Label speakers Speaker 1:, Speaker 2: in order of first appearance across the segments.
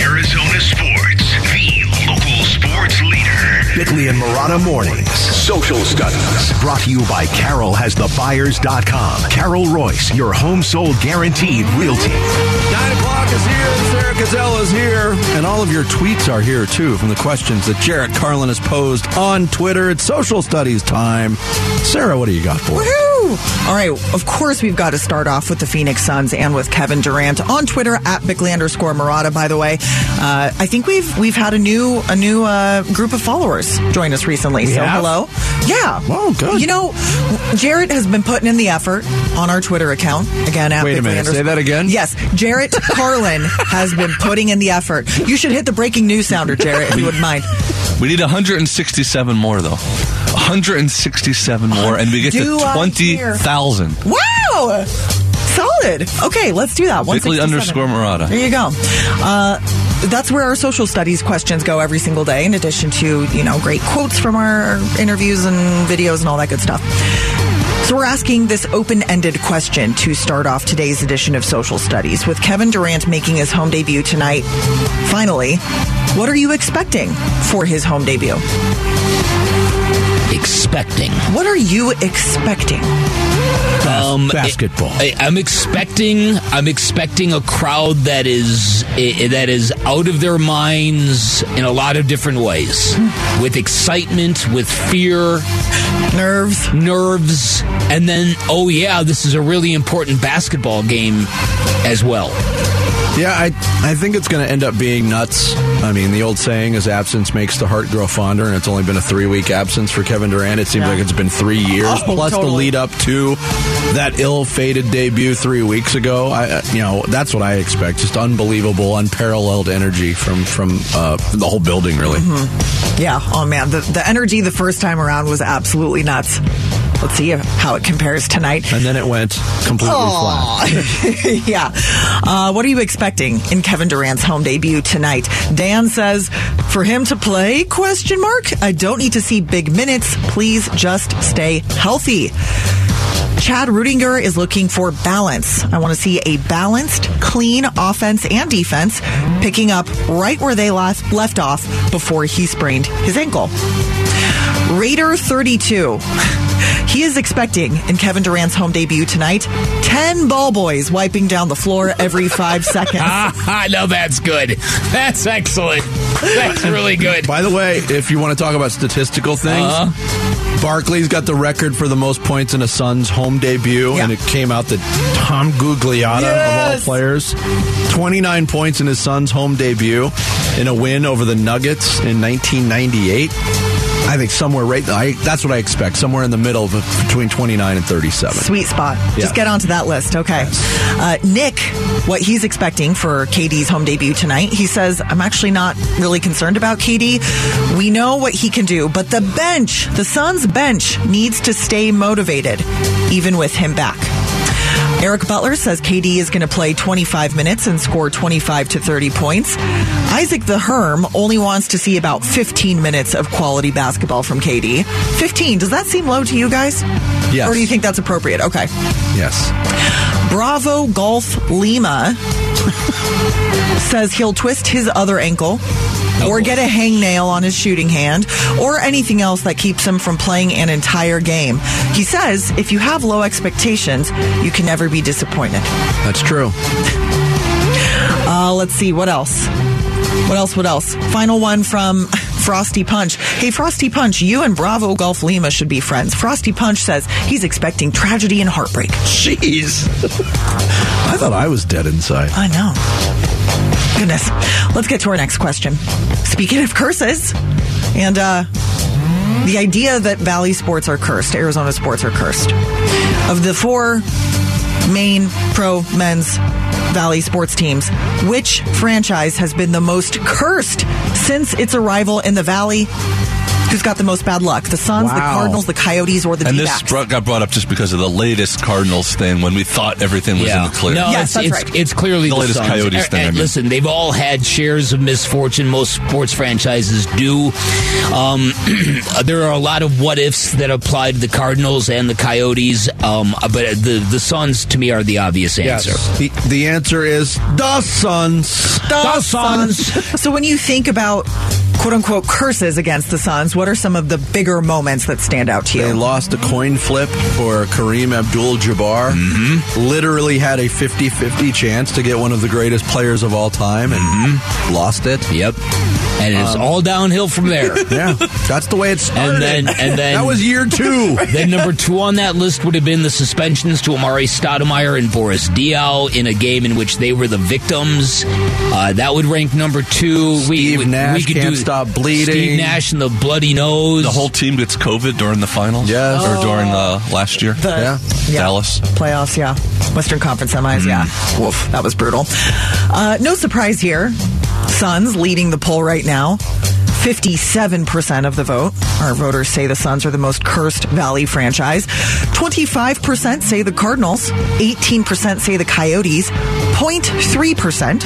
Speaker 1: Arizona Sports, the local sports leader.
Speaker 2: Bickley and Marotta Mornings. Social Studies. Brought to you by Carol has the CarolHasTheBuyers.com. Carol Royse, your home sold guaranteed realty.
Speaker 3: Nine o'clock is here. Sarah Cazell is here. And all of your tweets are here, too, from the questions that Jarrett Carlin has posed on Twitter. It's social studies time. Sarah, what do you got for us?
Speaker 4: Woohoo! All right, of course, we've got to start off with the Phoenix Suns and with Kevin Durant on Twitter at Bickley underscore Marotta. By the way, uh, I think we've we've had a new a new uh, group of followers join us recently.
Speaker 3: We
Speaker 4: so
Speaker 3: have?
Speaker 4: hello, yeah.
Speaker 3: Oh, good.
Speaker 4: You know, Jarrett has been putting in the effort on our Twitter account again. At
Speaker 3: Wait a
Speaker 4: Bickley
Speaker 3: minute, say that again?
Speaker 4: Yes, Jarrett Carlin has been putting in the effort. You should hit the breaking news sounder, Jarrett, if you wouldn't mind.
Speaker 5: We need 167 more, though. 167 more, and we get
Speaker 4: Do
Speaker 5: to
Speaker 4: I
Speaker 5: 20,000.
Speaker 4: Wow! Solid. Okay, let's do that.
Speaker 5: Bickley
Speaker 4: 167.
Speaker 5: underscore Marotta.
Speaker 4: There you go. Uh, that's where our social studies questions go every single day, in addition to, you know, great quotes from our interviews and videos and all that good stuff. So we're asking this open-ended question to start off today's edition of Social Studies with Kevin Durant making his home debut tonight. Finally, what are you expecting for his home debut?
Speaker 6: Expecting.
Speaker 4: What are you expecting?
Speaker 6: Um,
Speaker 3: basketball.
Speaker 6: I, I'm expecting. I'm expecting a crowd that is that is out of their minds in a lot of different ways, with excitement, with fear,
Speaker 4: Nerves?
Speaker 6: nerves, and then oh yeah, this is a really important basketball game as well.
Speaker 3: Yeah, I I think it's going to end up being nuts. I mean, the old saying is absence makes the heart grow fonder, and it's only been a three week absence for Kevin Durant. It seems
Speaker 4: Yeah.
Speaker 3: like it's been three years
Speaker 4: Oh,
Speaker 3: plus the lead up to that ill fated debut three weeks ago. I, uh, you know, that's what I expect. Just unbelievable, unparalleled energy from from uh, the whole building, really.
Speaker 4: Yeah. Oh man, the the energy the first time around was absolutely nuts. Let's see how it compares tonight.
Speaker 3: And then it went completely flat.
Speaker 4: yeah. Uh, what are you expecting in Kevin Durant's home debut tonight? Dan says, for him to play? Question mark. I don't need to see big minutes. Please just stay healthy. Chad Rudinger is looking for balance. I want to see a balanced, clean offense and defense, picking up right where they left, left off before he sprained his ankle. Raider 32. He is expecting in Kevin Durant's home debut tonight 10 ball boys wiping down the floor every five seconds.
Speaker 6: Ah, know that's good. That's excellent. That's really good.
Speaker 3: By the way, if you want to talk about statistical things,
Speaker 6: Uh-huh.
Speaker 3: Barkley's got the record for the most points in a Suns home debut,
Speaker 4: Yeah.
Speaker 3: and it came out that Tom Gugliotta
Speaker 4: Yes.
Speaker 3: of all players, 29 points in his Suns home debut in a win over the Nuggets in 1998. I think somewhere right, I, that's what I expect, somewhere in the middle of between 29 and 37.
Speaker 4: Sweet spot.
Speaker 3: Yeah.
Speaker 4: Just get onto that list. Okay. Uh, Nick, what he's expecting for KD's home debut tonight, he says, I'm actually not really concerned about KD. We know what he can do, but the bench, the Suns bench, needs to stay motivated, even with him back. Eric Butler says KD is going to play 25 minutes and score 25 to 30 points. Isaac the Herm only wants to see about 15 minutes of quality basketball from KD. 15, does that seem low to you guys?
Speaker 3: Yes.
Speaker 4: Or do you think that's appropriate? Okay.
Speaker 3: Yes.
Speaker 4: Bravo Golf Lima says he'll twist his other ankle or get a hangnail on his shooting hand or anything else that keeps him from playing an entire game. He says if you have low expectations, you can never be disappointed.
Speaker 3: That's true.
Speaker 4: Uh, let's see, what else? What else? What else? Final one from Frosty Punch. Hey, Frosty Punch, you and Bravo Golf Lima should be friends. Frosty Punch says he's expecting tragedy and heartbreak.
Speaker 3: Jeez. I thought I was dead inside.
Speaker 4: I know. Goodness. Let's get to our next question. Speaking of curses, and uh, the idea that Valley sports are cursed, Arizona sports are cursed. Of the four main pro men's Valley sports teams, which franchise has been the most cursed since its arrival in the Valley? Who's got the most bad luck? The Suns, the Cardinals, the Coyotes, or the
Speaker 5: And
Speaker 4: D-backs?
Speaker 5: this brought, got brought up just because of the latest Cardinals thing when we thought everything was in the clear.
Speaker 6: No,
Speaker 4: Yes,
Speaker 6: it's,
Speaker 4: that's
Speaker 6: it's,
Speaker 4: right.
Speaker 6: it's clearly
Speaker 5: The
Speaker 6: the,
Speaker 5: latest
Speaker 6: Suns.
Speaker 5: Coyotes thing, I
Speaker 6: and
Speaker 5: mean.
Speaker 6: Listen, they've all had shares of misfortune. Most sports franchises do. Um, there are a lot of what ifs that apply to the Cardinals and the Coyotes, um, but the the Suns to me are the obvious answer.
Speaker 3: The, the answer is the Suns.
Speaker 6: The Suns.
Speaker 4: So when you think about quote unquote curses against the Suns, what are some of the bigger moments that stand out to you?
Speaker 3: They lost a coin flip for Kareem Abdul Jabbar.
Speaker 5: Mm-hmm.
Speaker 3: Literally had a 50 50 chance to get one of the greatest players of all time and
Speaker 5: Mm-hmm.
Speaker 3: lost it.
Speaker 6: Yep, and it's all downhill from there.
Speaker 3: Yeah, that's the way it started.
Speaker 6: And then- and then-
Speaker 3: that was year two.
Speaker 6: then number two on that list would have been the suspensions to Amar'e Stoudemire and Boris Diaw in a game in which they were the victims. Uh, that would rank number two.
Speaker 3: Steve Nash can't stop bleeding.
Speaker 6: Steve Nash and the bloody nose.
Speaker 5: The whole team gets COVID during the finals?
Speaker 3: Yes.
Speaker 5: Or during uh, last year?
Speaker 4: The-
Speaker 3: Yeah.
Speaker 5: Dallas.
Speaker 4: Playoffs, yeah. Western Conference semis, yeah. Woof, that was brutal. Uh, no surprise here. Suns leading the poll right now. 57% of the vote. Our voters say the Suns are the most cursed Valley franchise. 25% say the Cardinals. 18% say the Coyotes. 0.3%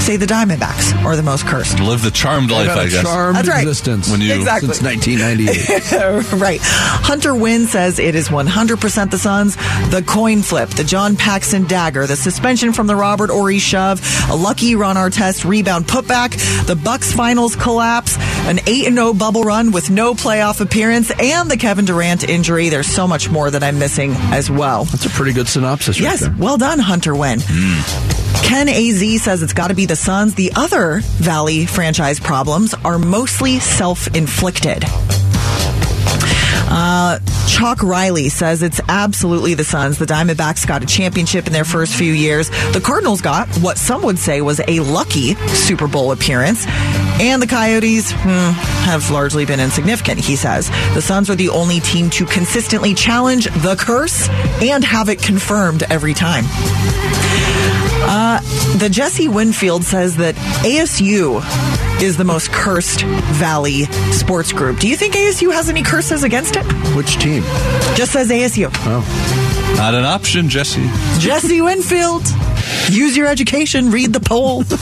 Speaker 4: say the Diamondbacks are the most cursed.
Speaker 5: Live the charmed life, I guess.
Speaker 3: charmed
Speaker 4: That's right.
Speaker 3: existence
Speaker 5: When you-
Speaker 4: Exactly.
Speaker 3: since 1998.
Speaker 4: right. Hunter Wynn says it is 100% the Suns. The coin flip, the John Paxson dagger, the suspension from the Robert Horry shove, a lucky Ron Artest rebound putback, the Bucks finals collapse, an 8 0 bubble run with no playoff appearance, and the Kevin Durant injury. There's so much more that I'm missing as well.
Speaker 3: That's a pretty good synopsis right
Speaker 4: Yes, well done, Hunter Wynn. Ken AZ says it's got to be the Suns. The other Valley franchise problems are mostly self inflicted. Uh, Chalk Riley says it's absolutely the Suns. The Diamondbacks got a championship in their first few years. The Cardinals got what some would say was a lucky Super Bowl appearance. And the Coyotes hmm, have largely been insignificant, he says. The Suns are the only team to consistently challenge the curse and have it confirmed every time. Uh, the Jesse Winfield says that ASU is the most cursed Valley sports group. Do you think ASU has any curses against it?
Speaker 3: Which team?
Speaker 4: Just says ASU. Oh.
Speaker 5: Not an option, Jesse.
Speaker 4: Jesse Winfield. Use your education. Read the poll.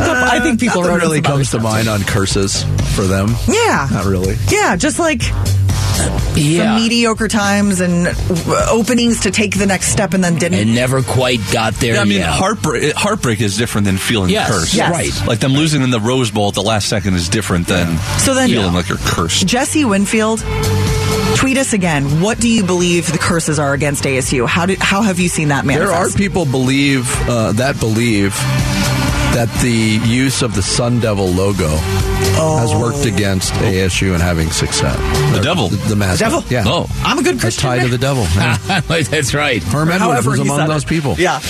Speaker 4: I think people
Speaker 3: Nothing
Speaker 4: wrote
Speaker 3: really comes to mind on curses for them.
Speaker 4: Yeah.
Speaker 3: Not really.
Speaker 4: Yeah, just like
Speaker 6: yeah.
Speaker 4: some mediocre times and openings to take the next step and then didn't.
Speaker 6: and never quite got there.
Speaker 5: Yeah, I mean,
Speaker 6: yet.
Speaker 5: heartbreak, heartbreak is different than feeling
Speaker 6: Yes,
Speaker 5: cursed.
Speaker 4: Yes.
Speaker 6: right.
Speaker 5: Like them losing in the Rose Bowl at the last second is different than
Speaker 4: So then-
Speaker 5: feeling
Speaker 4: Yeah.
Speaker 5: like you're cursed.
Speaker 4: Jesse Winfield, tweet us again. What do you believe the curses are against ASU? How did how have you seen that manifest?
Speaker 3: There are people believe uh, that believe that the use of the Sun Devil logo has worked oh. against ASU and having success.
Speaker 5: The devil.
Speaker 3: the, the mascot.
Speaker 4: Devil?
Speaker 3: Yeah.
Speaker 5: Oh.
Speaker 4: I'm a good
Speaker 3: That's
Speaker 4: Christian.
Speaker 3: tied to the devil. Yeah.
Speaker 6: That's right.
Speaker 3: Herm Edwards was among those
Speaker 4: it.
Speaker 3: people.
Speaker 4: Yeah.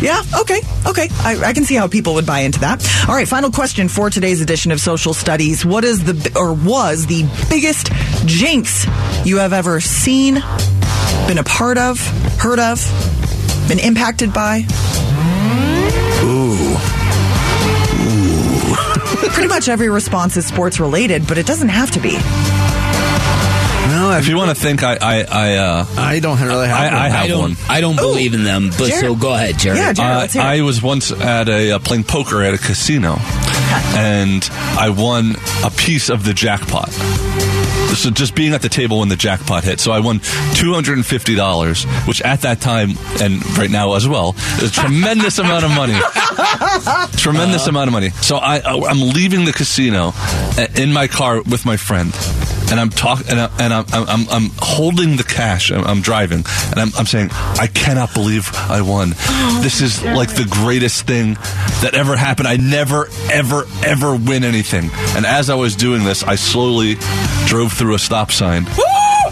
Speaker 4: Yeah. Okay. Okay. I, I can see how people would buy into that. All right. Final question for today's edition of Social Studies. What is the, or was the biggest jinx you have ever seen, been a part of, heard of, been impacted by? Pretty much every response is sports related, but it doesn't have to be.
Speaker 3: No,
Speaker 5: If you want to think, I, I, I, uh,
Speaker 3: I don't really have
Speaker 5: I-
Speaker 3: one.
Speaker 5: I have
Speaker 6: I don't.
Speaker 5: one.
Speaker 6: I don't believe in them. But
Speaker 4: Jared.
Speaker 6: so go ahead, Jared.
Speaker 4: Yeah, Jared,
Speaker 5: Uh,
Speaker 4: let's hear.
Speaker 5: I was once at a uh, playing poker at a casino, and I won a piece of the jackpot. So just being at the table when the jackpot hit. So I won two hundred and fifty dollars, which at that time and right now as well is a tremendous amount of money. tremendous amount of money. So I I'm leaving the casino uh, in my car with my friend. And I'm talking, and, I, and I'm, I'm, I'm holding the cash. I'm, I'm driving, and I'm, I'm saying, I cannot believe I won. this is like the greatest thing that ever happened. I never, ever, ever win anything. And as I was doing this, I slowly drove through a stop sign,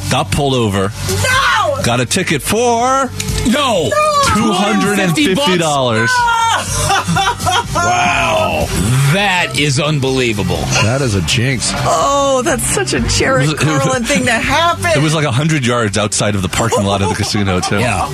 Speaker 5: got pulled over,
Speaker 4: No!
Speaker 5: got a ticket for
Speaker 6: no.
Speaker 5: two hundred and fifty dollars.
Speaker 6: wow. That is unbelievable.
Speaker 3: That is a jinx.
Speaker 4: Oh, that's such a Jared
Speaker 5: It
Speaker 4: Carlin thing to happen.
Speaker 5: It was like 100 yards outside of the parking lot of the casino, too.
Speaker 6: Yeah.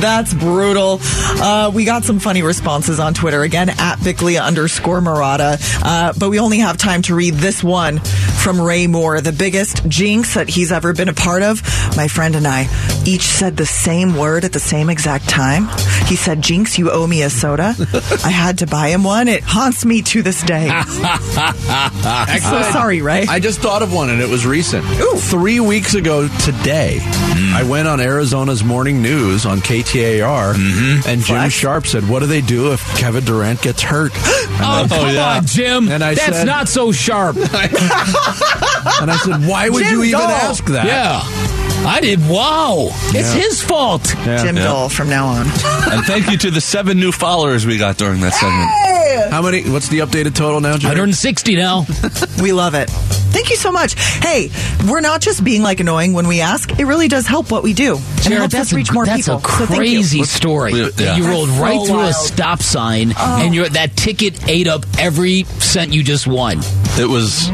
Speaker 4: That's brutal. Uh, we got some funny responses on Twitter again at Bickley underscore Marotta, uh, but we only have time to read this one from Ray Moore, the biggest jinx that he's ever been a part of. My friend and I each said the same word at the same exact time. He said, "Jinx, you owe me a soda." I had to buy him one. It haunts me to this day. I'm so sorry, Ray.
Speaker 3: I just thought of one, and it was recent. Three weeks ago today, hmm. I went on Arizona's morning news on KTAR, mm-hmm. and Jim
Speaker 4: Flex.
Speaker 3: Sharp said, "What do they do if Kevin Durant gets hurt?"
Speaker 6: Oh, come
Speaker 5: yeah.
Speaker 6: on, Jim.
Speaker 3: And I
Speaker 6: That's
Speaker 3: said-
Speaker 6: not so sharp.
Speaker 3: and I said, "Why would
Speaker 4: Jim
Speaker 3: you even
Speaker 4: Dole.
Speaker 3: ask that?"
Speaker 6: yeah. I did. Wow. It's
Speaker 3: Yeah.
Speaker 6: his fault.
Speaker 4: Jim
Speaker 5: Yeah.
Speaker 4: Dole from now on.
Speaker 5: And thank you to the seven new followers we got during that segment.
Speaker 3: How many? What's the updated total now, Jared?
Speaker 6: 160 now.
Speaker 4: We love it. Thank you so much. Hey, we're not just being like annoying when we ask. It really does help what we do. And it
Speaker 6: Jared,
Speaker 4: helps
Speaker 6: that's
Speaker 4: us reach
Speaker 6: a,
Speaker 4: more
Speaker 6: that's
Speaker 4: people.
Speaker 6: a
Speaker 4: So thank you.
Speaker 6: crazy story.
Speaker 5: Yeah.
Speaker 6: That You rolled
Speaker 4: That's
Speaker 6: right
Speaker 4: so
Speaker 6: through a
Speaker 4: wild.
Speaker 6: stop sign, oh. and you're, that ticket ate up every cent you just won.
Speaker 5: It was,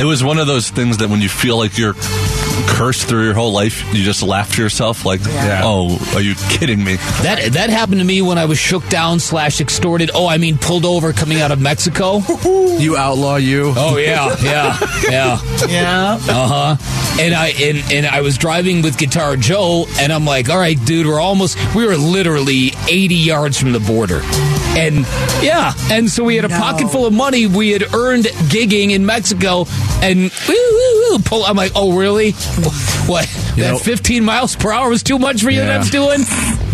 Speaker 5: it was one of those things that when you feel like you're cursed through your whole life, you just laugh to yourself like,
Speaker 3: Yeah.
Speaker 5: "Oh, are you kidding me?"
Speaker 6: That that happened to me when I was shook down slash extorted. Oh, I mean pulled over coming out of Mexico.
Speaker 3: You outlaw you.
Speaker 6: Oh yeah, yeah, yeah.
Speaker 4: Yeah.
Speaker 6: Uh huh. And I and, and I was driving with Guitar Joe, and I'm like, all right, dude, we're almost. We were literally 80 yards from the border, and yeah, and so we had a
Speaker 4: No.
Speaker 6: pocket full of money we had earned gigging in Mexico, and woo, woo, woo, pull. I'm like, oh really? What?
Speaker 3: You
Speaker 6: that
Speaker 3: know-
Speaker 6: 15 miles per hour was too much for you that I
Speaker 3: Yeah.
Speaker 6: was doing.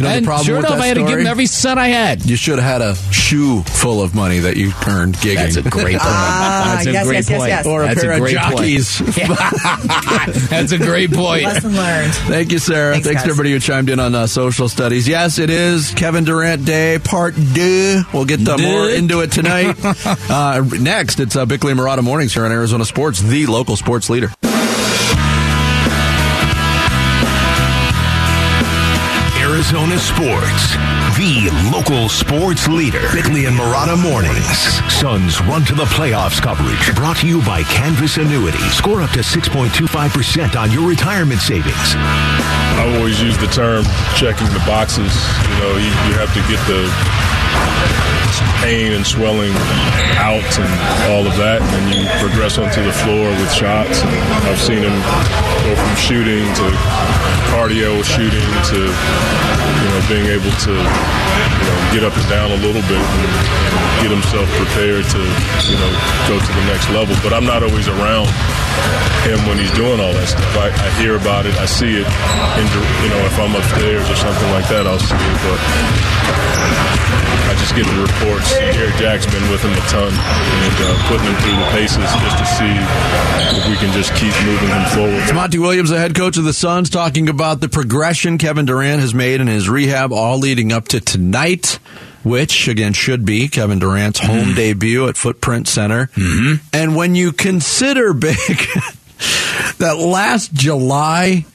Speaker 3: You know the
Speaker 6: and
Speaker 3: problem
Speaker 6: sure
Speaker 3: with
Speaker 6: enough,
Speaker 3: that
Speaker 6: I had to give
Speaker 3: story?
Speaker 6: him every cent I had.
Speaker 3: You should have had a shoe full of money that you earned gigging.
Speaker 6: That's a great point.
Speaker 4: Ah,
Speaker 6: That's a
Speaker 4: yes,
Speaker 6: great
Speaker 4: yes, yes,
Speaker 6: point.
Speaker 4: yes.
Speaker 3: or a
Speaker 6: That's
Speaker 3: pair
Speaker 6: a
Speaker 3: of jockeys.
Speaker 6: point. That's a great point.
Speaker 4: Lesson learned.
Speaker 3: Thank you, Sarah.
Speaker 4: Thanks,
Speaker 3: Thanks, to everybody who chimed in on uh, social studies. Yes, it is Kevin Durant Day, part deux. We'll get uh, more into it tonight. uh, next, it's uh, Bickley and Marotta Mornings here on Arizona Sports, the local sports leader.
Speaker 2: Arizona Sports, the local sports leader. Bickley and Marotta Mornings. Suns run to the playoffs coverage. Brought to you by Canvas Annuity. Score up to 6.25% on your retirement savings.
Speaker 7: I always use the term checking the boxes. You know, you, you have to get the pain and swelling out and all of that, and you progress onto the floor with shots. And I've seen him go from shooting to cardio shooting to you know being able to you know get up and down a little bit and, and get himself prepared to you know go to the next level. But I'm not always around him when he's doing all that stuff. I, I hear about it, I see it. In, you know, if I'm upstairs or something like that, I'll see it. But I just get the reports. Jarrett Jack's been with him a ton and uh, putting him through the paces just to see if we can just keep moving him forward.
Speaker 3: Monty Williams, the head coach of the Suns, talking about the progression Kevin Durant has made in his rehab, all leading up to tonight, which again should be Kevin Durant's home debut at Footprint Center. Mm-hmm. And when you consider big that last July,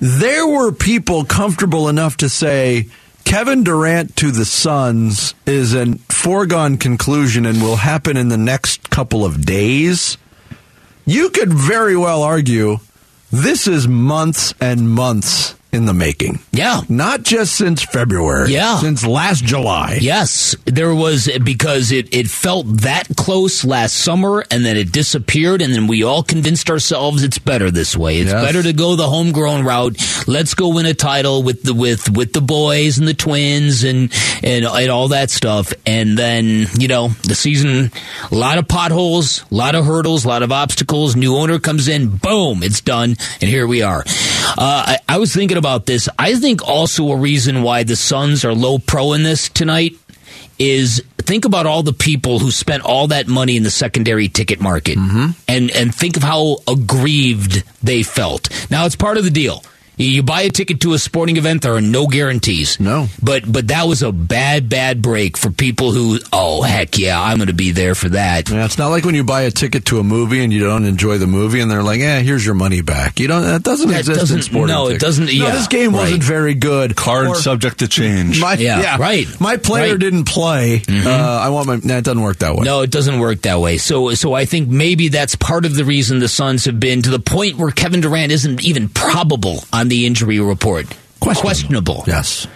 Speaker 3: there were people comfortable enough to say Kevin Durant to the Suns is a foregone conclusion and will happen in the next couple of days. You could very well argue this is months and months in the making.
Speaker 6: Yeah.
Speaker 3: Not just since February.
Speaker 6: Yeah.
Speaker 3: Since last July.
Speaker 6: Yes, there was because it, it felt that close last summer and then it disappeared and then we all convinced ourselves it's better this way. It's
Speaker 3: Yes.
Speaker 6: better to go the homegrown route. Let's go win a title with the with with the boys and the twins and and, and all that stuff. And then, you know, the season a lot of potholes, a lot of hurdles, a lot of obstacles. New owner comes in, boom, it's done, and here we are. Uh, I, I was thinking about this. I think also a reason why the Suns are low pro in this tonight is think about all the people who spent all that money in the secondary ticket market mm-hmm. and and think of how aggrieved they felt. Now it's part of the deal. You buy a ticket to a sporting event, there are no guarantees.
Speaker 3: No.
Speaker 6: But but that was a bad, bad break for people who, oh, heck yeah, I'm going to be there for that.
Speaker 3: Yeah, it's not like when you buy a ticket to a movie and you don't enjoy the movie, and they're like, "Yeah, here's your money back." You don't. That doesn't
Speaker 6: That
Speaker 3: exist in
Speaker 6: doesn't-
Speaker 3: sporting.
Speaker 6: no, it doesn't-
Speaker 3: No,
Speaker 6: yeah,
Speaker 3: this game wasn't very good.
Speaker 5: Card
Speaker 3: Or-
Speaker 5: subject to change.
Speaker 3: My,
Speaker 6: Yeah,
Speaker 3: yeah,
Speaker 6: right.
Speaker 3: My player
Speaker 6: Right. Mm-hmm.
Speaker 3: didn't play. Uh, I want my. That doesn't work that way.
Speaker 6: No, it doesn't work that way. So, so I think maybe that's part of the reason the Suns have been to the point where Kevin Durant isn't even probable on the injury report. Questionable.
Speaker 3: Yes.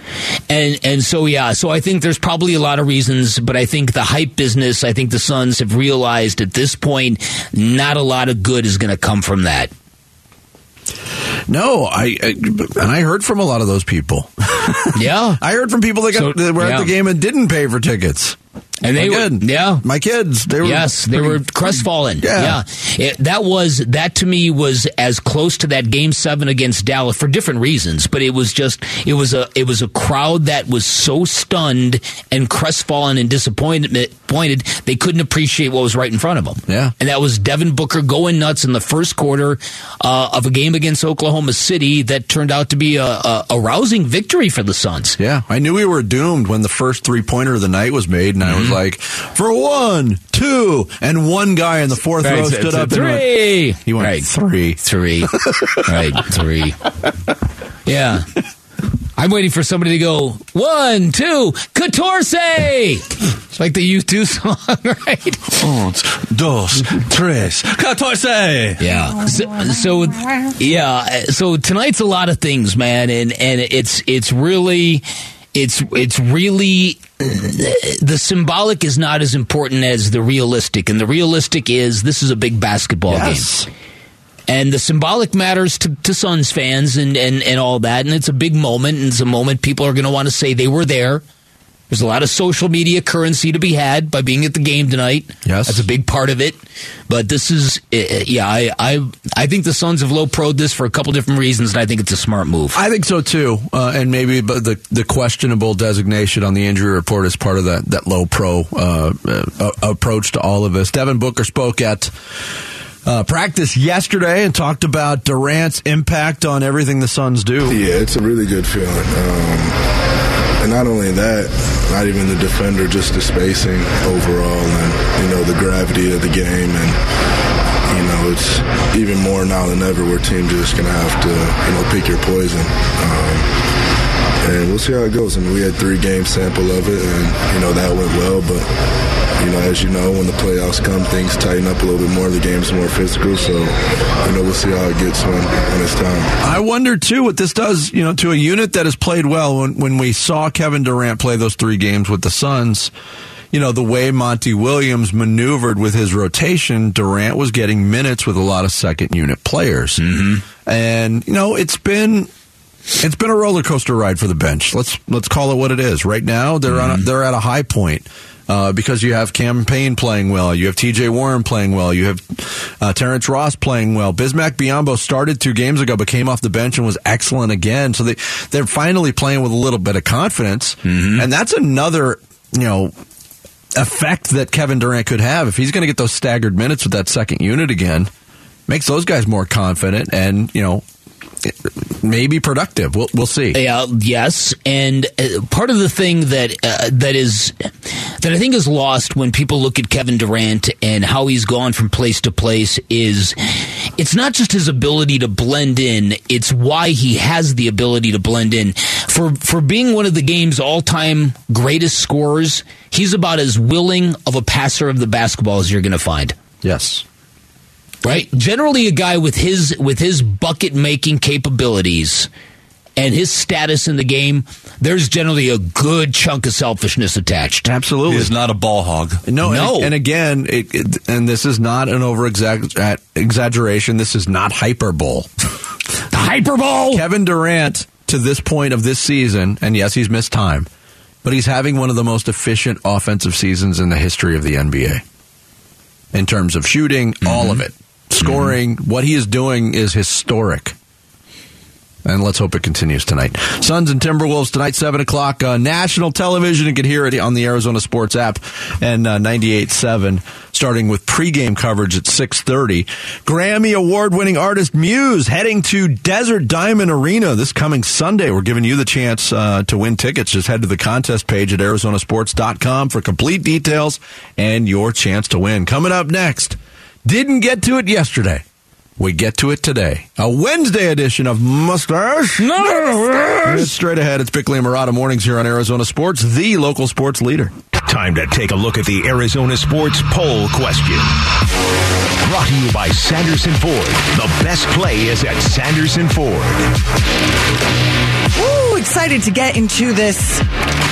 Speaker 6: And and so yeah, so I think there's probably a lot of reasons, but I think the hype business, I think the Suns have realized at this point, not a lot of good is going to come from that.
Speaker 3: No, I, I and I heard from a lot of those people.
Speaker 6: Yeah,
Speaker 3: I heard from people that, got,
Speaker 6: So,
Speaker 3: that were at the game and didn't pay for tickets.
Speaker 6: And they were yeah.
Speaker 3: My kids, they were
Speaker 6: Yes, they
Speaker 3: pretty-
Speaker 6: were crestfallen.
Speaker 3: Yeah.
Speaker 6: Yeah, It- that was that to me was as close to that game seven against Dallas for different reasons, but it was just it was a it was a crowd that was so stunned and crestfallen and disappointed pointed they couldn't appreciate what was right in front of them.
Speaker 3: Yeah.
Speaker 6: and that was Devin Booker going nuts in the first quarter uh, of a game against Oklahoma City that turned out to be a, a, a rousing victory for the Suns.
Speaker 3: Yeah, I knew we were doomed when the first three pointer of the night was made, and I
Speaker 6: Mm-hmm.
Speaker 3: Was mm-hmm. like, for one, two, and one guy in the fourth row
Speaker 6: Right,
Speaker 3: stood up and went,
Speaker 6: three.
Speaker 3: he went
Speaker 6: right.
Speaker 3: three.
Speaker 6: Three. right, three. Yeah. I'm waiting for somebody to go, one, two, Catorce! It's like the U2 song, right?
Speaker 5: Un, dos, tres, catorce.
Speaker 6: Yeah. So, so, yeah. So tonight's a lot of things, man, and and it's it's really. It's it's really the symbolic is not as important as the realistic, and the realistic is this is a big basketball
Speaker 3: Yes.
Speaker 6: game. And the symbolic matters to, to Suns fans and, and, and all that. And it's a big moment. And it's a moment people are going to want to say they were there. There's a lot of social media currency to be had by being at the game tonight.
Speaker 3: Yes.
Speaker 6: That's a big part of it. But this is, uh, yeah, I, I, I think the Suns have low proed this for a couple different reasons. And I think it's a smart move.
Speaker 3: I think so too, uh, and maybe but the the questionable designation on the injury report is part of that that low pro uh, uh, approach to all of this. Devin Booker spoke at. Uh, practice yesterday and talked about Durant's impact on everything the Suns do.
Speaker 8: Yeah, it's a really good feeling. Um, and not only that, not even the defender, just the spacing overall, and you know the gravity of the game, and you know it's even more now than ever where teams are just gonna have to you know pick your poison. Um, and we'll see how it goes. I mean, we had three game sample of it, and you know that went well. But you know, as you know, when the playoffs come, things tighten up a little bit more. The game's more physical, so you know we'll see how it gets when when it's time.
Speaker 3: I wonder too what this does, you know, to a unit that has played well. When when we saw Kevin Durant play those three games with the Suns, you know, the way Monty Williams maneuvered with his rotation, Durant was getting minutes with a lot of second unit players, mm-hmm. and you know, it's been. It's been a roller coaster ride for the bench. Let's let's call it what it is. Right now, they're on a, they're at a high point uh, because you have Cam Payne playing well, you have T.J. Warren playing well, you have uh, Terrence Ross playing well. Bismack Biyombo started two games ago, but came off the bench and was excellent again. So they they're finally playing with a little bit of confidence, and that's another you know effect that Kevin Durant could have if he's going to get those staggered minutes with that second unit again. Makes those guys more confident and you know maybe productive. We'll we'll see.
Speaker 6: Yeah, yes, and uh, part of the thing that uh, that is that I think is lost when people look at Kevin Durant and how he's gone from place to place is it's not just his ability to blend in; it's why he has the ability to blend in. For for being one of the game's all time greatest scorers, he's about as willing of a passer of the basketball as you're going to find
Speaker 3: Yes.
Speaker 6: Right? Generally, a guy with his with his bucket making capabilities and his status in the game, there's generally a good chunk of selfishness attached.
Speaker 3: Absolutely.
Speaker 5: he's not a ball hog.
Speaker 3: No,
Speaker 6: No.
Speaker 3: And, and again, it, it, and this is not an over exaggeration. This is not hyperbole.
Speaker 6: The hyperbole.
Speaker 3: Kevin Durant, to this point of this season, and yes, he's missed time, but he's having one of the most efficient offensive seasons in the history of the NBA. In terms of shooting, all mm-hmm. of it, scoring, what he is doing is historic. and let's hope it continues tonight. Suns and Timberwolves tonight, 7 o'clock, uh, national television. You can hear it on the Arizona Sports app and uh, 98.7, starting with pregame coverage at 6.30. Grammy Award-winning artist Muse heading to Desert Diamond Arena this coming Sunday. We're giving you the chance uh, to win tickets. Just head to the contest page at arizonasports.com for complete details and your chance to win. Coming up next, didn't get to it yesterday. We get to it today. A Wednesday edition of Mustache. It's straight ahead. It's Bickley and Marotta mornings here on Arizona Sports, the local sports leader.
Speaker 2: Time to take a look at the Arizona Sports Poll question. Brought to you by Sanderson Ford. The best play is at Sanderson Ford.
Speaker 4: Woo, excited to get into this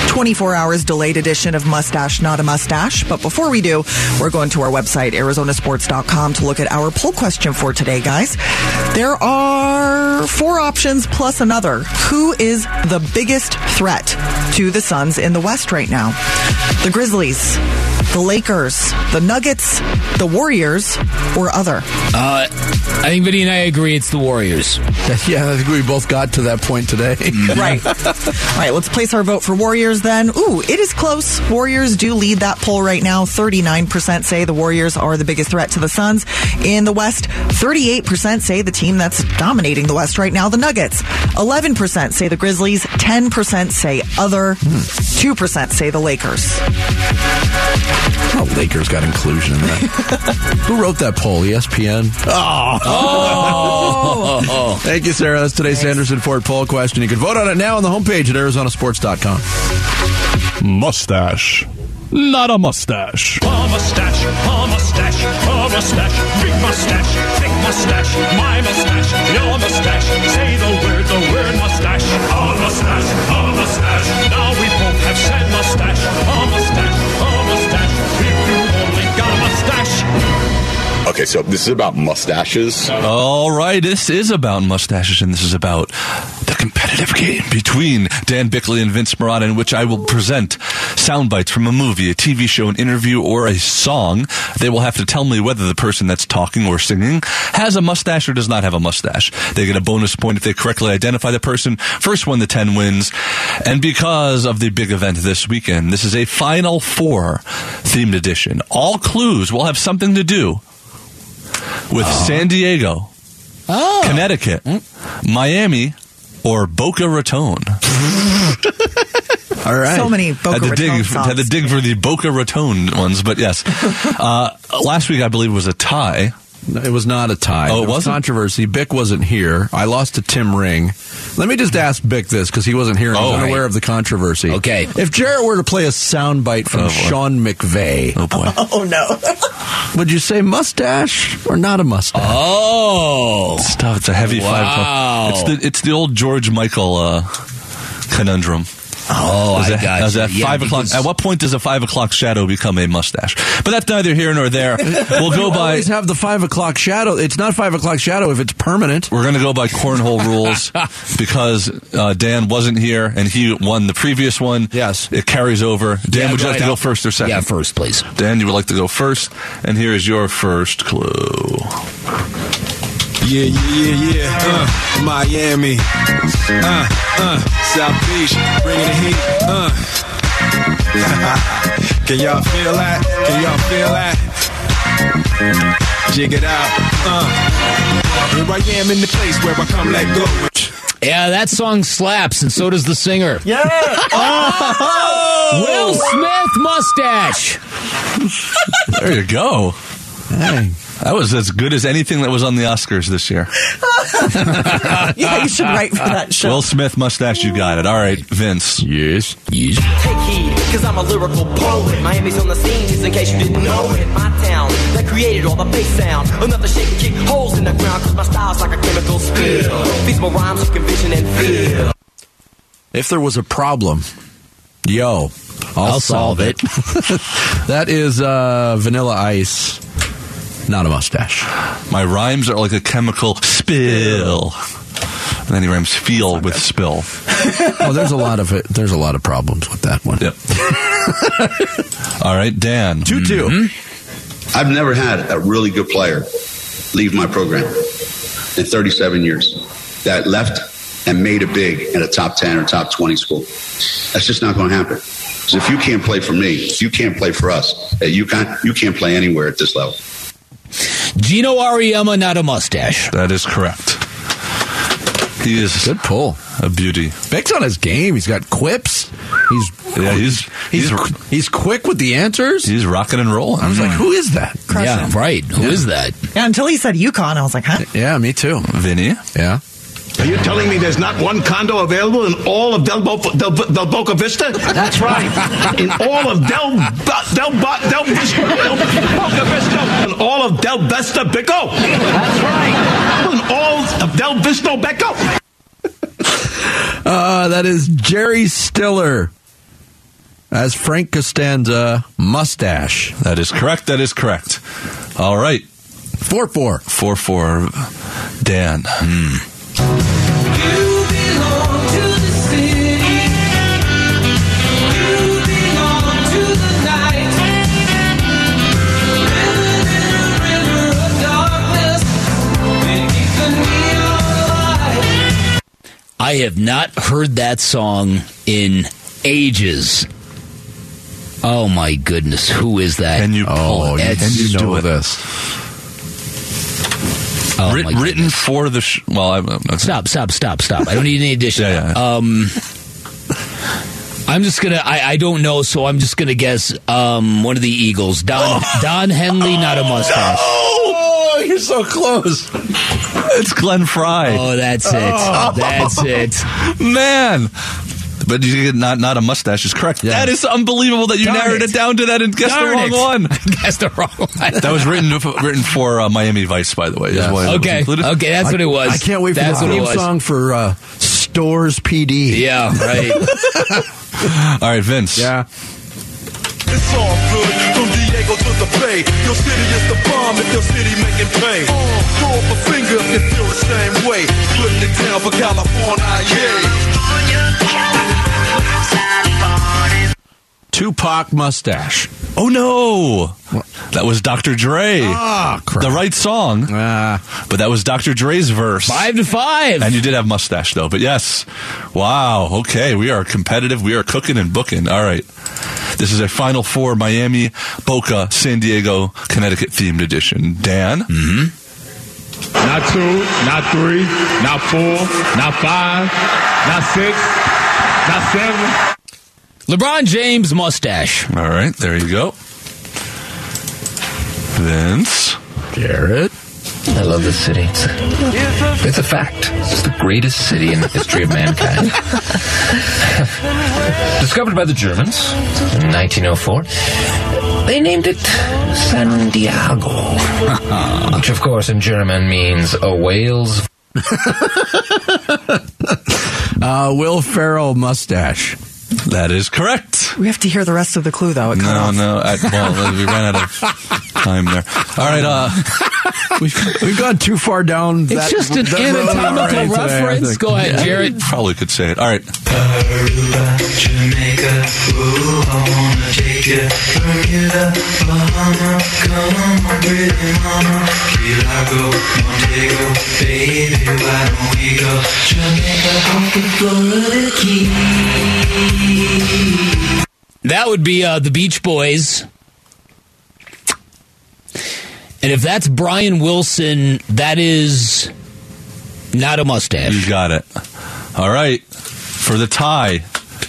Speaker 4: 24 hours delayed edition of Mustache Not a Mustache. But before we do, we're going to our website, arizonasports.com, to look at our poll question for today, guys. There are four options plus another. Who is the biggest threat to the Suns in the West right now? The Grizzlies, the Lakers, the Nuggets, the Warriors, or other?
Speaker 6: Uh, I think Vinny and I agree it's the Warriors.
Speaker 3: Yeah, I think we both got to that point today.
Speaker 4: right. All right, let's place our vote for Warriors then. Ooh, it is close. Warriors do lead that poll right now. 39% say the Warriors are the biggest threat to the Suns. In the West, 38% say the team that's dominating the West right now, the Nuggets. 11% say the Grizzlies. 10% say other. 2% say the Lakers.
Speaker 3: Oh, Lakers got inclusion in that. Who wrote that poll? ESPN. Oh. Thank you, Sarah. That's today's Sanderson Ford poll question. You can vote on it now on the homepage at arizonasports.com.
Speaker 7: Mustache. Not a mustache.
Speaker 1: A mustache, a mustache, a mustache, big mustache, thick mustache, my mustache, your mustache. Say the word, the word mustache. A mustache, a mustache. Now we both have said mustache. A mustache,
Speaker 9: Okay, so this is about mustaches.
Speaker 5: All right, this is about mustaches, and this is about the competitive game between Dan Bickley and Vince Marotta, in which I will present sound bites from a movie, a TV show, an interview, or a song. They will have to tell me whether the person that's talking or singing has a mustache or does not have a mustache. They get a bonus point if they correctly identify the person. First one to 10 wins. And because of the big event this weekend, this is a Final Four themed edition. All clues will have something to do with San Diego, Connecticut, Miami, or Boca Raton.
Speaker 3: All right.
Speaker 4: So many Boca
Speaker 5: had to
Speaker 4: Raton
Speaker 5: dig,
Speaker 4: songs.
Speaker 5: had to dig for the Boca Raton ones, but yes. uh, last week I believe was a tie.
Speaker 3: It was not a tie.
Speaker 5: Oh, it
Speaker 3: There was
Speaker 5: wasn't?
Speaker 3: controversy. Bick wasn't here. I lost to Tim Ring. Let me just ask Bick this because he wasn't here and
Speaker 5: Oh,
Speaker 3: he's
Speaker 5: right.
Speaker 3: unaware of the controversy.
Speaker 6: Okay.
Speaker 3: If Jarrett were to play a soundbite from
Speaker 5: Oh.
Speaker 3: Sean McVay,
Speaker 5: Oh boy.
Speaker 4: Oh, no.
Speaker 3: would you say mustache or not a mustache?
Speaker 6: Oh.
Speaker 5: Stuff. It's a heavy
Speaker 6: Wow.
Speaker 5: five. o'clock. It's the it's the old George Michael uh, conundrum.
Speaker 6: Oh, I
Speaker 5: that-
Speaker 6: got you.
Speaker 5: that
Speaker 6: Yeah,
Speaker 5: five o'clock?
Speaker 6: because-
Speaker 5: At what point does a five o'clock shadow become a mustache? But that's neither here nor there. We'll go by.
Speaker 3: always have the five o'clock shadow. It's not five o'clock shadow if it's permanent.
Speaker 5: We're going to go by cornhole rules because uh, Dan wasn't here and he won the previous one.
Speaker 3: Yes.
Speaker 5: It carries over. Dan,
Speaker 6: Yeah,
Speaker 5: would you like
Speaker 6: right
Speaker 5: to go first or second?
Speaker 6: Yeah, first, please.
Speaker 5: Dan, you would like to go first. And here is your first clue.
Speaker 10: Yeah, yeah, yeah, yeah. Uh, Miami. Uh, uh, South Beach. Bringing the heat. Uh. Can y'all feel that? Can y'all feel that? Jig it out. Uh. Here I am in the place where I come let go.
Speaker 6: Yeah, that song slaps, and so does the singer.
Speaker 4: Yeah. oh!
Speaker 6: Will Smith mustache.
Speaker 5: There you go.
Speaker 3: Hey.
Speaker 5: That was as good as anything that was on the Oscars this year.
Speaker 4: yeah, you should write for that show.
Speaker 5: Will Smith mustache, you got it. All right, Vince.
Speaker 3: Yes.
Speaker 6: Yes.
Speaker 11: Take heed, cause I'm a lyrical poet. Miami's on the scene, just in case you didn't know it. My town that created all the bass sound. Another shake and kick holes in the ground, cause my style's like a chemical spill. These my rhymes of conviction and feel.
Speaker 3: If there was a problem, yo, I'll,
Speaker 6: I'll solve it.
Speaker 3: that is uh, Vanilla Ice, not a mustache.
Speaker 5: My rhymes are like a chemical spill. And then he rhymes feel with spill.
Speaker 3: Oh, there's a lot of it. There's a lot of problems with that one.
Speaker 5: Yep. All right, Dan.
Speaker 3: 2 2
Speaker 5: Mm-hmm.
Speaker 9: I've never had a really good player leave my program in 37 years that left
Speaker 12: and made a big at a top 10 or top 20 school. That's just not going to happen. Because if you can't play for me, if you can't play for us, you can't, you can't play anywhere at this level.
Speaker 6: Geno Auriemma, not a mustache.
Speaker 5: That is correct. He is a
Speaker 3: good pull.
Speaker 5: A beauty.
Speaker 3: Bick's on his game. He's got quips. He's
Speaker 5: Yeah, he's
Speaker 3: he's he's, quick with the answers.
Speaker 5: He's rocking and rolling.
Speaker 3: I was like, who is that?
Speaker 6: Yeah, right. Who is that?
Speaker 4: Yeah, until he said UConn, I was like, huh?
Speaker 3: Yeah, me too.
Speaker 5: Vinny.
Speaker 3: Yeah.
Speaker 13: Are you telling me there's not one condo available in all of Del, Bo- Del, Del Boca Vista? That's right. In all of Del Del Bo- Del, Vista, Del Boca Vista, in all of Del Vista Bico. That's right. In all of Del Vista Becco.
Speaker 3: Uh, that is Jerry Stiller as Frank Costanza mustache.
Speaker 5: That is correct. That is correct. All right.
Speaker 3: Four four.
Speaker 5: Four four. Dan.
Speaker 6: I have not heard that song in ages. Oh my goodness, who is that?
Speaker 5: Can you oh, pull
Speaker 3: Oh,
Speaker 5: it?
Speaker 3: you,
Speaker 5: Can
Speaker 3: you
Speaker 5: you
Speaker 3: know this.
Speaker 6: Oh, my
Speaker 5: written for the. Sh- well, I'm, I'm
Speaker 6: Stop, stop, stop, stop. I don't need any addition.
Speaker 5: Yeah, yeah.
Speaker 6: Um, I'm just gonna. I, I don't know, so I'm just gonna guess. Um, one of the Eagles, Don Don Henley, not a mustache.
Speaker 3: Oh, you're so close.
Speaker 5: It's Glenn Frey.
Speaker 6: Oh, that's it.
Speaker 5: Oh.
Speaker 6: That's it.
Speaker 5: Man. But you get not not a mustache is correct. That is unbelievable that you
Speaker 6: Darn
Speaker 5: narrowed
Speaker 6: it.
Speaker 5: it. down to that and guessed
Speaker 6: Darn
Speaker 5: the wrong
Speaker 6: it.
Speaker 5: one.
Speaker 6: Guess the wrong one.
Speaker 5: That was written written for uh, Miami Vice, by the way.
Speaker 3: Yes.
Speaker 5: why
Speaker 6: Okay, okay, that's what it was.
Speaker 3: I can't wait for
Speaker 6: That's
Speaker 3: the
Speaker 6: what it
Speaker 3: theme
Speaker 6: was.
Speaker 3: song for uh, Stores PD.
Speaker 6: Yeah, right.
Speaker 5: All right, Vince.
Speaker 3: Yeah.
Speaker 14: It's all good from Diego to the Bay. Your city is the bomb if your city making pain. Throw up a finger if you feel the same way. Putting it down for California, yeah.
Speaker 3: Tupac mustache.
Speaker 5: Oh no, that was Dr. Dre.
Speaker 3: Ah, crap.
Speaker 5: the right song,
Speaker 3: Ah.
Speaker 5: but that was Dr. Dre's verse.
Speaker 6: Five to five.
Speaker 5: And you did have mustache though, but yes. Wow. Okay, we are competitive. We are cooking and booking. All right. This is a Final Four Miami, Boca, San Diego, Connecticut themed edition. Dan. Mm-hmm.
Speaker 7: Not two, not three, not four, not five, not six, not seven.
Speaker 6: LeBron James mustache.
Speaker 5: All right, there you go. Vince.
Speaker 3: Garrett.
Speaker 15: I love this city. It's a, it's a fact. It's the greatest city in the history of mankind. Discovered by the Germans in 1904. They named it San Diego, which of course in German means a whale's
Speaker 3: Uh, Will Ferrell mustache.
Speaker 5: That is correct.
Speaker 4: We have to hear the rest of the clue, though. It
Speaker 5: No,
Speaker 4: off.
Speaker 5: no. I, well, we ran out of time there. All right. Uh,
Speaker 3: We've, we've gone too far down.
Speaker 6: It's
Speaker 3: that,
Speaker 6: just an
Speaker 3: that
Speaker 6: anatomical
Speaker 3: already today,
Speaker 6: reference.
Speaker 3: think.
Speaker 6: Go ahead, Jared.
Speaker 5: probably could say it. All right.
Speaker 14: Aruba, Jamaica, ooh, I wanna take you. Bermuda, Bahama, come on, pretty mama. Key Largo, Montego, baby, why don't we go? Jamaica, off the Florida Keys.
Speaker 6: That would be uh, the Beach Boys. And if that's Brian Wilson, that is not a mustache.
Speaker 5: You got it. All right. For the tie.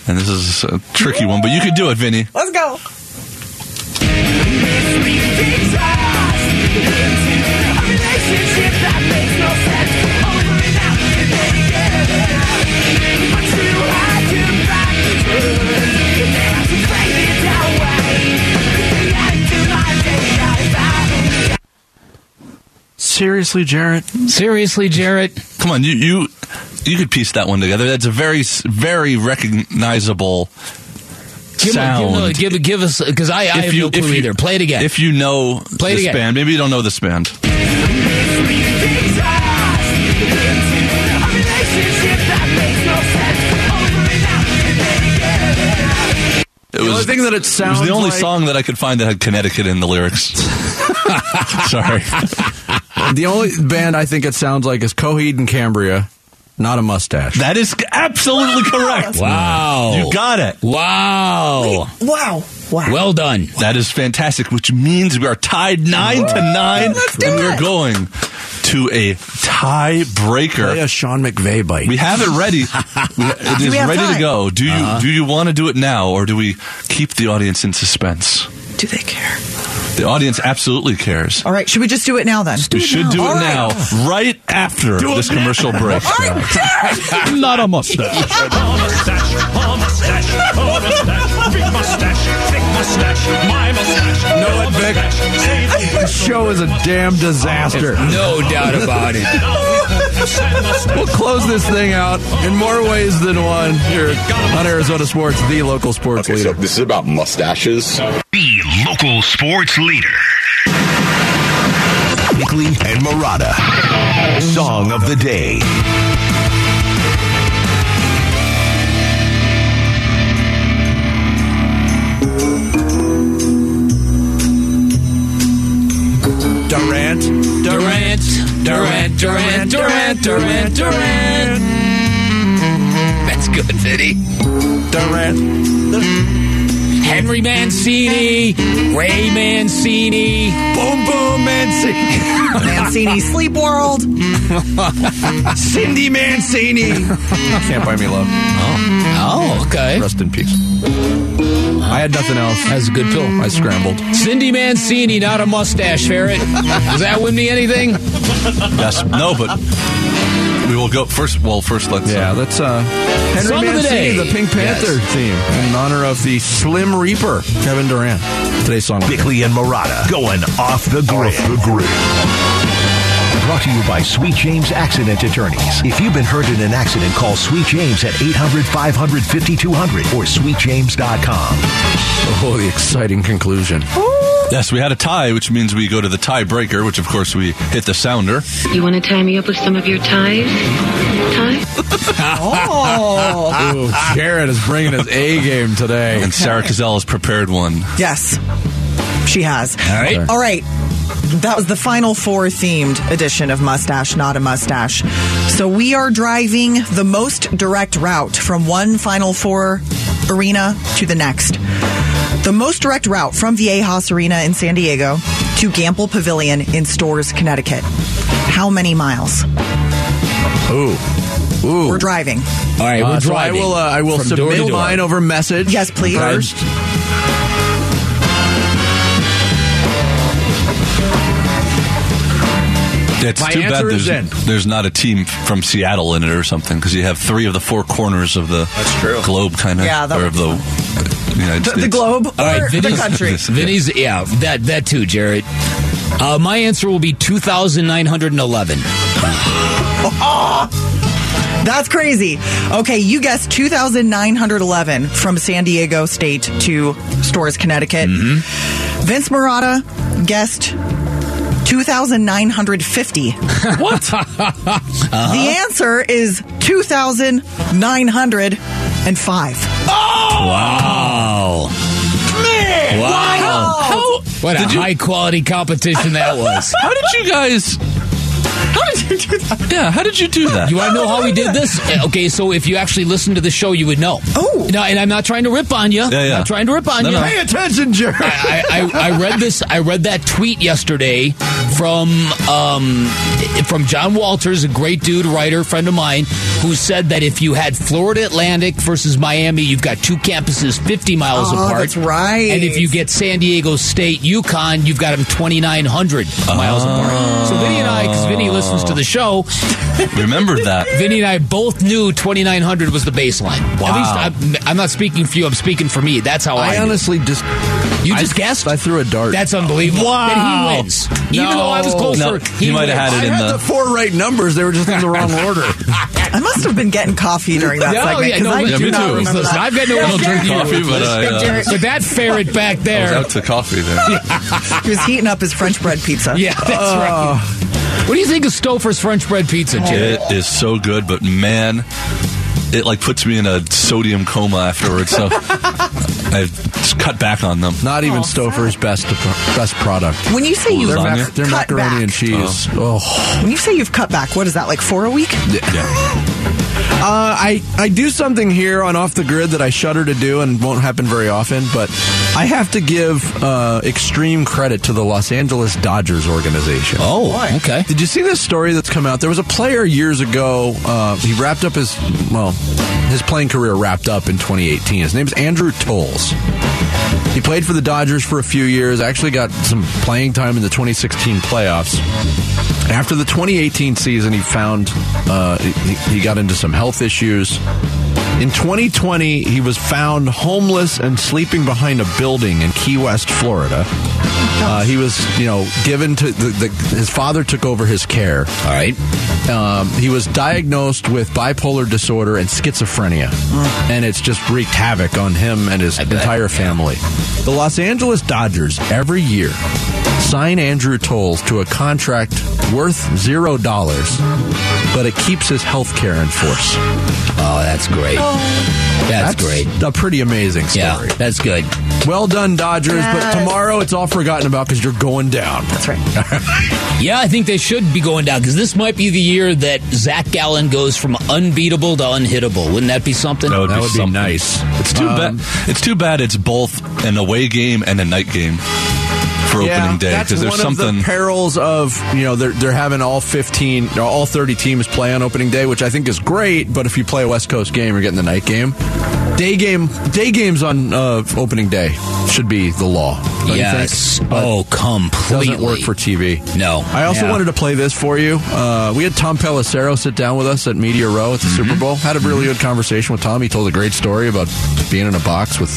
Speaker 5: And this is a tricky one, but you could do it, Vinny.
Speaker 4: Let's go.
Speaker 3: Seriously, Jarrett?
Speaker 6: Seriously, Jarrett?
Speaker 5: Come on, you you you could piece that one together. That's a very very recognizable
Speaker 6: Give,
Speaker 5: sound.
Speaker 6: give, give, give us, because I, I have no clue either. Play it again.
Speaker 5: If you know
Speaker 6: Play it
Speaker 5: this
Speaker 6: again.
Speaker 5: band, maybe you don't know this band. It was,
Speaker 3: The only thing that it
Speaker 5: It was the only
Speaker 3: like-
Speaker 5: song that I could find that had Connecticut in the lyrics. Sorry.
Speaker 3: The only band I think it sounds like is Coheed and Cambria. not a mustache.
Speaker 5: That is absolutely correct.
Speaker 6: Wow.
Speaker 5: You got it.
Speaker 6: Wow.
Speaker 4: Wow. Wow.
Speaker 6: Well done.
Speaker 5: That is fantastic, which means we are tied nine to nine,
Speaker 4: Let's
Speaker 5: and we're going to a tiebreaker.
Speaker 3: Play a Sean McVay bite.
Speaker 5: We have it ready. It is
Speaker 4: we have
Speaker 5: ready to go. Do you uh-huh. do you want to do it now, or do we keep the audience in suspense?
Speaker 4: Do they care?
Speaker 5: The audience absolutely cares.
Speaker 4: All right. Should we just do it now then?
Speaker 5: we should do it
Speaker 4: All right.
Speaker 5: now, right after this commercial break.
Speaker 3: not a mustache.
Speaker 1: A mustache, a mustache, a mustache, big mustache, thick mustache, my mustache.
Speaker 3: Know
Speaker 1: your
Speaker 3: Vic.
Speaker 1: the
Speaker 3: This show is a damn disaster.
Speaker 6: No doubt about it.
Speaker 3: We'll close this thing out in more ways than one here on Arizona Sports, the local sports
Speaker 9: Okay, so
Speaker 3: leader.
Speaker 9: this is about mustaches.
Speaker 2: The local sports leader. Bickley and Marotta. Song of the day.
Speaker 3: Durant.
Speaker 6: Durant, Durant, Durant, Durant, Durant, Durant. That's good, Vinny.
Speaker 3: Durant.
Speaker 6: Henry Mancini, Ray Mancini.
Speaker 3: Boom, boom, Mancini.
Speaker 4: Mancini Sleep World.
Speaker 3: Cindy Mancini. Can't buy me love.
Speaker 6: Oh. oh, okay.
Speaker 3: Rest in peace. I had nothing else.
Speaker 6: That's a good pill.
Speaker 3: I scrambled.
Speaker 6: Cindy Mancini, not a mustache ferret. Does that win me anything?
Speaker 5: Yes, no, but we will go first. Well, first let's.
Speaker 3: Yeah,
Speaker 5: uh,
Speaker 3: that's uh, Henry
Speaker 6: Song of the
Speaker 3: Mancini,
Speaker 6: day.
Speaker 3: the, Pink Panther
Speaker 6: Yes.
Speaker 3: theme, in honor of the Slim Reaper, Kevin Durant. Today's song.
Speaker 2: Bickley and Marotta going off the grid. the grid. Brought to you by Sweet James Accident Attorneys. If you've been hurt in an accident, call Sweet James at 800 500 5200 or sweetjames.com.
Speaker 3: Oh, the exciting conclusion.
Speaker 5: Yes, we had a tie, which means we go to the tiebreaker, which of course we hit the sounder.
Speaker 16: You want to tie me up with some of your ties? Ties?
Speaker 4: Oh.
Speaker 3: Ooh, Jared is bringing his A game today.
Speaker 5: And Sarah Cazell has prepared one.
Speaker 4: Yes, she has.
Speaker 6: All right.
Speaker 4: All right. That was the final four themed edition of Mustache, Not a Mustache. So we are driving the most direct route from one Final Four arena to the next. The most direct route from Viejas Arena in San Diego to Gampel Pavilion in Storrs, Connecticut. How many miles?
Speaker 3: Ooh. Ooh.
Speaker 4: We're driving.
Speaker 6: All right, we're
Speaker 3: Uh, so I
Speaker 6: driving.
Speaker 3: will. Uh, I will
Speaker 6: from door to
Speaker 3: submit
Speaker 6: door.
Speaker 3: mine over message.
Speaker 4: Yes, please.
Speaker 3: First.
Speaker 5: It's
Speaker 3: My
Speaker 5: too bad there's, there's not a team from Seattle in it or something because you have three of the four corners of the globe, kind of,
Speaker 4: Yeah,
Speaker 5: or of the United
Speaker 4: The,
Speaker 5: States.
Speaker 4: the globe
Speaker 6: All right,
Speaker 4: or the
Speaker 6: Vinny's,
Speaker 4: country?
Speaker 6: Vinny's, yeah, that that too, Jared. Uh, my answer will be two thousand nine hundred and eleven.
Speaker 4: That's crazy. Okay, you guessed 2,911 from San Diego State to Storrs, Connecticut. Vince Marotta guessed 2,950.
Speaker 6: What?
Speaker 4: The answer is 2,905.
Speaker 6: Wow.
Speaker 4: Man!
Speaker 6: Wow.
Speaker 4: How,
Speaker 6: What a high quality competition that was.
Speaker 5: How did you guys?
Speaker 4: how did you do that?
Speaker 5: Yeah, how did you do that?
Speaker 6: You want to know how we did this? Uh, Okay, so if you actually listen to the show, you would know.
Speaker 4: Oh.
Speaker 6: No, and I'm not trying to rip on you.
Speaker 5: Yeah, yeah.
Speaker 6: Not trying to rip on
Speaker 5: No,
Speaker 6: you.
Speaker 5: no.
Speaker 3: Pay attention, Jared.
Speaker 6: I, I, I read this. I read that tweet yesterday from um, from John Walters, a great dude, writer, friend of mine, who said that if you had Florida Atlantic versus Miami, you've got two campuses 50 miles
Speaker 4: Oh,
Speaker 6: apart.
Speaker 4: that's right.
Speaker 6: And if you get San Diego State, UConn, you've got them 2,900 miles apart. So Vinny and I, because Vinny listens to the show,
Speaker 5: Remembered that.
Speaker 6: Vinny and I both knew 2,900 was the baseline.
Speaker 5: Wow.
Speaker 6: At least I'm, I'm not speaking for you. I'm speaking for me. That's how I,
Speaker 3: I
Speaker 6: knew.
Speaker 3: honestly just.
Speaker 6: You
Speaker 3: I-
Speaker 6: just guessed?
Speaker 3: I threw a dart.
Speaker 6: That's unbelievable.
Speaker 5: Wow.
Speaker 6: Then he wins. Even though I was closer,
Speaker 5: No,
Speaker 6: he
Speaker 5: he might have
Speaker 6: wins.
Speaker 5: had
Speaker 3: I
Speaker 5: it in
Speaker 3: had
Speaker 5: the.
Speaker 3: the four right numbers. They were just in the wrong order.
Speaker 4: I must have been getting coffee during that
Speaker 6: No,
Speaker 4: segment
Speaker 6: yeah,
Speaker 4: because
Speaker 6: no,
Speaker 4: I
Speaker 6: yeah,
Speaker 4: do
Speaker 5: me
Speaker 4: not
Speaker 5: too.
Speaker 4: remember
Speaker 6: Listen,
Speaker 4: that.
Speaker 6: I've got no
Speaker 5: I drink
Speaker 6: with
Speaker 5: coffee, but I, uh,
Speaker 6: But that ferret back
Speaker 5: I was
Speaker 6: there.
Speaker 5: out to coffee there.
Speaker 4: He was heating up his French bread pizza.
Speaker 6: Yeah, that's right. What do you think of Stouffer's French bread pizza, Jared?
Speaker 5: It is so good, but man, it like puts me in a sodium coma afterwards. So I've cut back on them.
Speaker 3: Not even Stouffer's best best product.
Speaker 4: When you say you
Speaker 3: Their,
Speaker 5: Lasagna?
Speaker 3: mac- their
Speaker 4: cut
Speaker 3: macaroni
Speaker 4: back,
Speaker 3: and cheese. Oh.
Speaker 4: oh, when you say you've cut back, what is that like four a week?
Speaker 5: Yeah.
Speaker 3: Uh, I, I do something here on Off the Grid that I shudder to do and won't happen very often, but I have to give uh, extreme credit to the Los Angeles Dodgers organization.
Speaker 6: Oh, okay.
Speaker 3: Did you see this story that's come out? There was a player years ago. Uh, he wrapped up his, well, his playing career wrapped up in 2018. His name's Andrew Toles. He played for the Dodgers for a few years, actually got some playing time in the 2016 playoffs. After the 2018 season, he found uh, he, he got into some health issues. In 2020, he was found homeless and sleeping behind a building in Key West, Florida. Uh, he was, you know, given to the, the, his father took over his care.
Speaker 6: All right.
Speaker 3: Um, he was diagnosed with bipolar disorder and schizophrenia, and it's just wreaked havoc on him and his entire family. The Los Angeles Dodgers every year sign Andrew Toles to a contract worth zero dollars, but it keeps his health care in force.
Speaker 6: Oh, that's great. That's, great.
Speaker 3: A pretty amazing story.
Speaker 6: Yeah, that's good.
Speaker 3: Well done, Dodgers. But tomorrow it's all forgotten about because you're going down.
Speaker 4: That's right.
Speaker 6: Yeah, I think they should be going down because this might be the year that Zach Gallen goes from unbeatable to unhittable. Wouldn't that be something?
Speaker 5: That would,
Speaker 3: That
Speaker 5: be,
Speaker 3: would be nice.
Speaker 5: It's too
Speaker 3: Um,
Speaker 5: bad. It's too bad. It's both an away game and a night game for opening day
Speaker 3: That's
Speaker 5: because there's
Speaker 3: one
Speaker 5: something.
Speaker 3: of the perils of you know they're they're having all fifteen, all thirty teams play on opening day, which I think is great. But if you play a West Coast game, you're getting the night game. Day game, day games on uh, opening day should be the law.
Speaker 6: Yes. Oh, completely.
Speaker 3: doesn't work for TV.
Speaker 6: No.
Speaker 3: I also
Speaker 6: Yeah.
Speaker 3: wanted to play this for you. Uh, we had Tom Pelissero sit down with us at Media Row at the
Speaker 6: Mm-hmm.
Speaker 3: Super Bowl. Had a really good conversation with Tom. He told a great story about being in a box with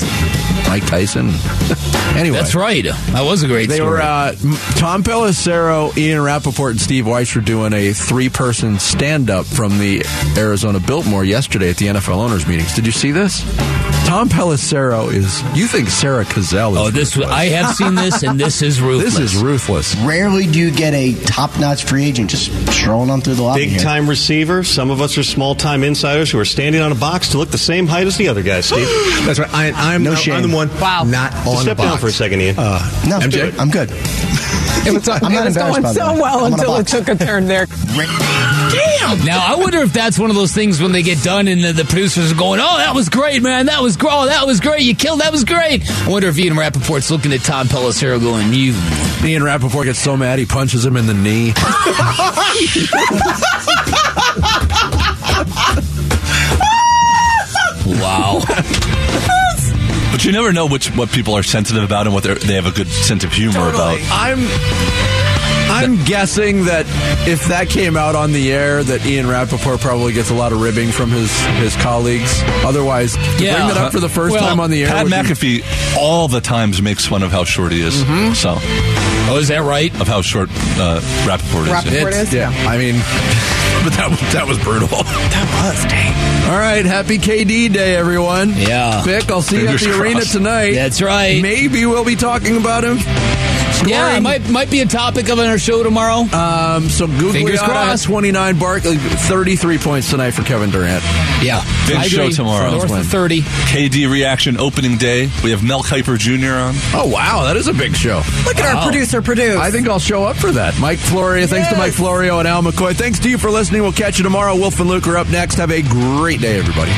Speaker 3: Mike Tyson. anyway,
Speaker 6: That's right. That was a great
Speaker 3: they
Speaker 6: story.
Speaker 3: were uh, Tom Pelissero, Ian Rapoport, and Steve Weiss were doing a three-person stand-up from the Arizona Biltmore yesterday at the NFL owners meetings. Did you see this? Tom Pelissero is. You think Sarah Cazell? Is
Speaker 6: oh, this
Speaker 3: ruthless.
Speaker 6: I have seen this, and this is ruthless.
Speaker 3: This is ruthless.
Speaker 17: Rarely do you get a top-notch free agent just strolling on through the lobby.
Speaker 18: Big
Speaker 17: here.
Speaker 18: time receiver. Some of us are small time insiders who are standing on a box to look the same height as the other guys, Steve.
Speaker 19: That's right. I, I'm,
Speaker 17: No
Speaker 19: I'm,
Speaker 17: shame.
Speaker 19: I'm the one
Speaker 4: Wow.
Speaker 19: not
Speaker 18: Just
Speaker 19: on
Speaker 18: step
Speaker 19: the box.
Speaker 18: down for a second, Ian.
Speaker 19: Uh,
Speaker 17: No,
Speaker 19: MJ?
Speaker 17: I'm good.
Speaker 20: It was,
Speaker 17: I'm not
Speaker 20: it was
Speaker 17: embarrassed
Speaker 20: going so
Speaker 17: that.
Speaker 20: well
Speaker 17: I'm
Speaker 20: until it took a turn there.
Speaker 6: Now I wonder if that's one of those things when they get done and the, the producers are going, "Oh, that was great, man! That was gr- oh, that was great! You killed! That was great!" I wonder if Ian Rapoport's looking at Tom Pelissero going, "You."
Speaker 3: Ian Rappaport gets so mad he punches him in the knee.
Speaker 6: Wow.
Speaker 5: but you never know which what people are sensitive about and what they're- they have a good sense of humor about.
Speaker 3: I'm I'm guessing that if that came out on the air, that Ian Rapoport probably gets a lot of ribbing from his his colleagues. Otherwise, to bring that up for the first
Speaker 5: Well,
Speaker 3: time on the air.
Speaker 5: Pat
Speaker 3: would be-
Speaker 5: McAfee all the times makes fun of how short he is.
Speaker 3: Mm-hmm.
Speaker 5: So,
Speaker 6: oh, is that right?
Speaker 5: Of how short uh, Rapoport is.
Speaker 20: Rapoport
Speaker 3: It's-
Speaker 20: is?
Speaker 3: yeah. I mean, but that was- that was brutal.
Speaker 4: That was dang.
Speaker 3: All right, happy KD Day, everyone.
Speaker 6: Yeah.
Speaker 3: Bick, I'll see
Speaker 5: Fingers
Speaker 3: you at the arena tonight.
Speaker 6: That's right.
Speaker 3: Maybe we'll be talking about him.
Speaker 6: Yeah, it might might be a topic of our show tomorrow.
Speaker 3: Um, so Google
Speaker 6: Fingers crossed.
Speaker 3: 29 Barkley, 33 points tonight for Kevin Durant.
Speaker 6: Yeah,
Speaker 5: Big show tomorrow.
Speaker 6: North of thirty.
Speaker 5: KD reaction opening day. We have Mel Kiper Jr. on.
Speaker 3: Oh wow, that is a big show.
Speaker 4: Look at our producer, produce.
Speaker 3: I think I'll show up for that. Mike Florio, thanks to Mike Florio and Al McCoy. Thanks to you for listening. We'll catch you tomorrow. Wolf and Luke are up next. Have a great day, everybody.